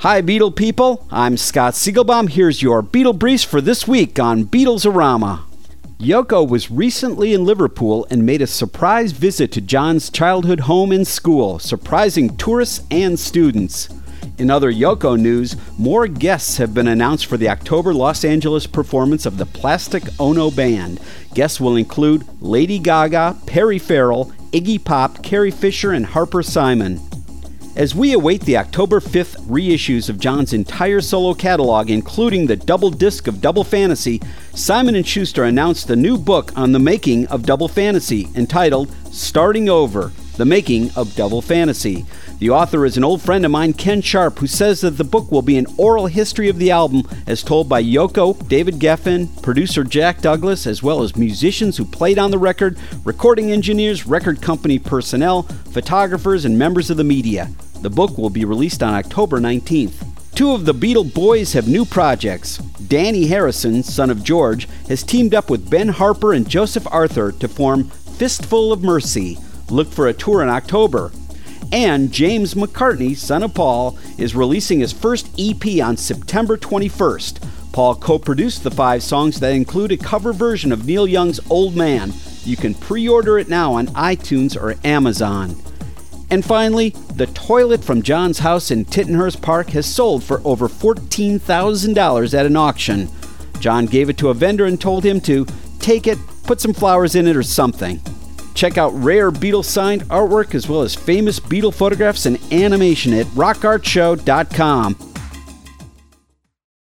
Hi, Beetle people. I'm Scott Siegelbaum. Here's your Beetle Briefs for this week on Beatlesorama. Yoko was recently in Liverpool and made a surprise visit to John's childhood home and school, surprising tourists and students. In other Yoko news, more guests have been announced for the October Los Angeles performance of the Plastic Ono Band. Guests will include Lady Gaga, Perry Farrell, Iggy Pop, Carrie Fisher, and Harper Simon. As we await the October 5th reissues of John's entire solo catalog, including the double disc of Double Fantasy, Simon & Schuster announced a new book on the making of Double Fantasy entitled Starting Over: The Making of Double Fantasy. The author is an old friend of mine, Ken Sharp, who says that the book will be an oral history of the album as told by Yoko, David Geffen, producer Jack Douglas, as well as musicians who played on the record, recording engineers, record company personnel, photographers, and members of the media. The book will be released on October 19th. Two of the Beatle boys have new projects. Dhani Harrison, son of George, has teamed up with Ben Harper and Joseph Arthur to form Fistful of Mercy. Look for a tour in October. And James McCartney, son of Paul, is releasing his first EP on September 21st. Paul co produced the five songs that include a cover version of Neil Young's Old Man. You can pre order it now on iTunes or Amazon. And finally, the toilet from John's house in Tittenhurst Park has sold for over $14,000 at an auction. John gave it to a vendor and told him to take it, put some flowers in it, or something. Check out rare Beatle signed artwork as well as famous Beatle photographs and animation at rockartshow.com.